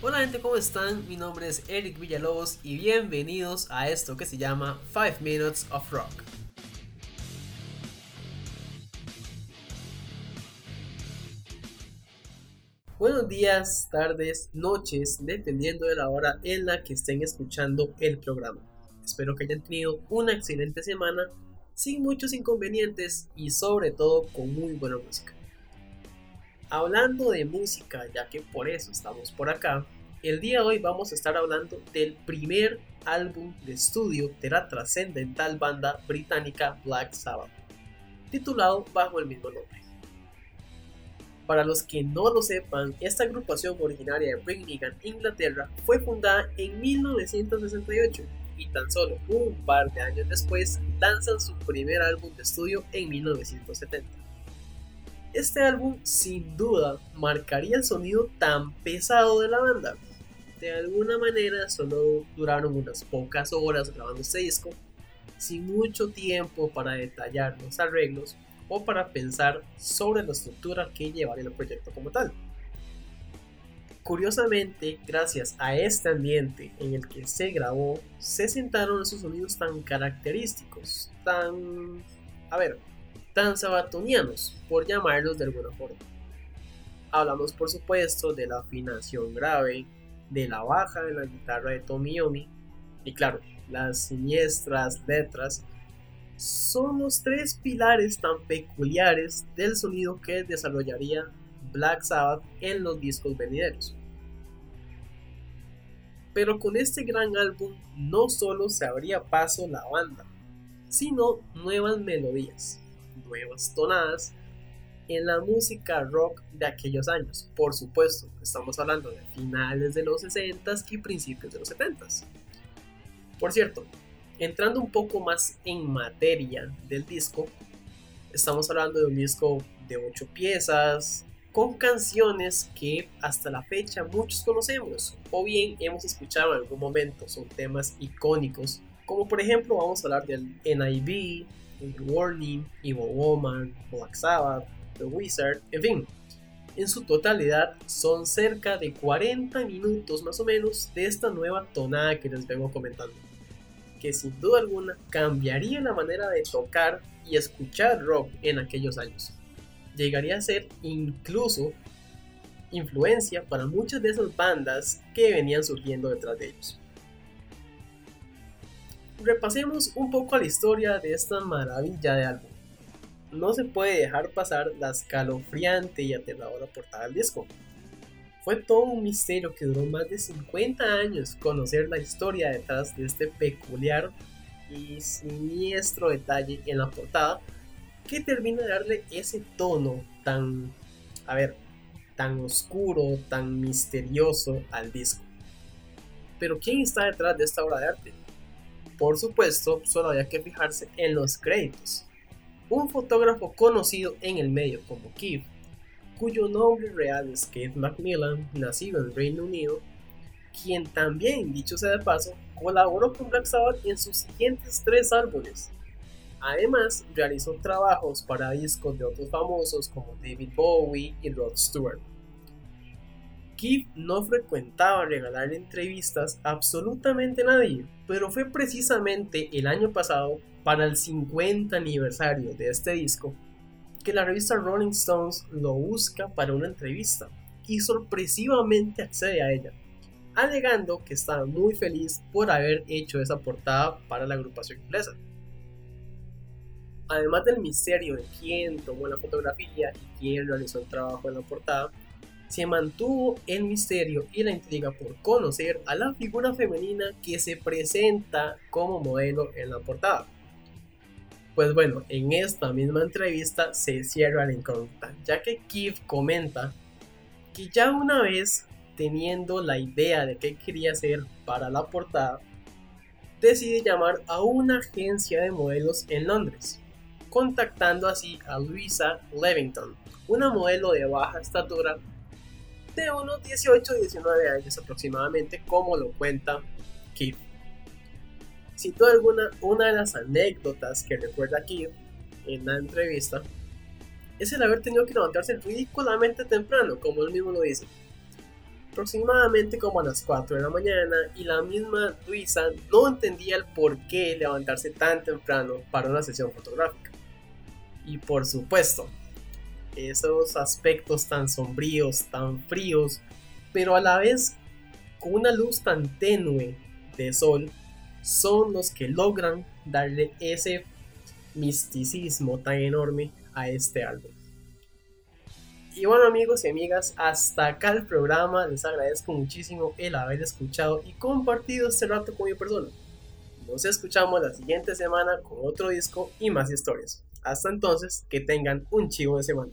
Hola gente, ¿cómo están? Mi nombre es Eric Villalobos y bienvenidos a esto que se llama 5 Minutes of Rock. Buenos días, tardes, noches, dependiendo de la hora en la que estén escuchando el programa. Espero que hayan tenido una excelente semana sin muchos inconvenientes y sobre todo con muy buena música. Hablando de música, ya que por eso estamos por acá, el día de hoy vamos a estar hablando del primer álbum de estudio de la trascendental banda británica Black Sabbath, titulado bajo el mismo nombre. Para los que no lo sepan, esta agrupación originaria de Birmingham, Inglaterra, fue fundada en 1968 y tan solo un par de años después lanzan su primer álbum de estudio en 1970. Este álbum sin duda marcaría el sonido tan pesado de la banda. De alguna manera solo duraron unas pocas horas grabando este disco, sin mucho tiempo para detallar los arreglos o para pensar sobre la estructura que llevaría el proyecto como tal. Curiosamente, gracias a este ambiente en el que se grabó, se sentaron esos sonidos tan característicos, tan... a ver, tan sabatonianos, por llamarlos de alguna forma. Hablamos por supuesto de la afinación grave, de la baja de la guitarra de Tommy Yomi, y claro, las siniestras letras son los tres pilares tan peculiares del sonido que desarrollaría Black Sabbath en los discos venideros. Pero con este gran álbum no solo se abría paso la banda, sino nuevas melodías, nuevas tonadas en la música rock de aquellos años. Por supuesto, estamos hablando de finales de los 60s y principios de los 70s. Por cierto, entrando un poco más en materia del disco, estamos hablando de un disco de 8 piezas, con canciones que hasta la fecha muchos conocemos o bien hemos escuchado en algún momento, son temas icónicos, como por ejemplo vamos a hablar del NIB, Warning, Evil Woman, Black Sabbath, The Wizard, en fin. En su totalidad son cerca de 40 minutos más o menos de esta nueva tonada que les vengo comentando, que sin duda alguna cambiaría la manera de tocar y escuchar rock en aquellos años llegaría a ser incluso influencia para muchas de esas bandas que venían surgiendo detrás de ellos. Repasemos un poco la historia de esta maravilla de álbum. No se puede dejar pasar la escalofriante y aterradora portada del disco. Fue todo un misterio que duró más de 50 años conocer la historia detrás de este peculiar y siniestro detalle en la portada que termina de darle ese tono tan, a ver, tan oscuro, tan misterioso al disco. Pero ¿quién está detrás de esta obra de arte? Por supuesto, solo había que fijarse en los créditos. Un fotógrafo conocido en el medio como Keith, cuyo nombre real es Keith Macmillan, nacido en Reino Unido, quien también, dicho sea de paso, colaboró con Black Sabbath en sus siguientes tres álbumes, Además, realizó trabajos para discos de otros famosos como David Bowie y Rod Stewart. Keith no frecuentaba regalar entrevistas a absolutamente nadie, pero fue precisamente el año pasado, para el 50 aniversario de este disco, que la revista Rolling Stones lo busca para una entrevista y sorpresivamente accede a ella, alegando que estaba muy feliz por haber hecho esa portada para la agrupación inglesa. Además del misterio de quién tomó la fotografía y quién realizó el trabajo en la portada, se mantuvo el misterio y la intriga por conocer a la figura femenina que se presenta como modelo en la portada. Pues bueno, en esta misma entrevista se cierra la incógnita, ya que Keith comenta que ya una vez teniendo la idea de qué quería hacer para la portada, decide llamar a una agencia de modelos en Londres contactando así a Luisa Levington, una modelo de baja estatura de unos 18-19 años aproximadamente, como lo cuenta Keith. Cito alguna, una de las anécdotas que recuerda Keith en la entrevista es el haber tenido que levantarse ridículamente temprano, como él mismo lo dice. aproximadamente como a las 4 de la mañana y la misma Luisa no entendía el por qué levantarse tan temprano para una sesión fotográfica. Y por supuesto, esos aspectos tan sombríos, tan fríos, pero a la vez con una luz tan tenue de sol, son los que logran darle ese misticismo tan enorme a este álbum. Y bueno amigos y amigas, hasta acá el programa. Les agradezco muchísimo el haber escuchado y compartido este rato con mi persona. Nos escuchamos la siguiente semana con otro disco y más historias. Hasta entonces, que tengan un chivo de semana.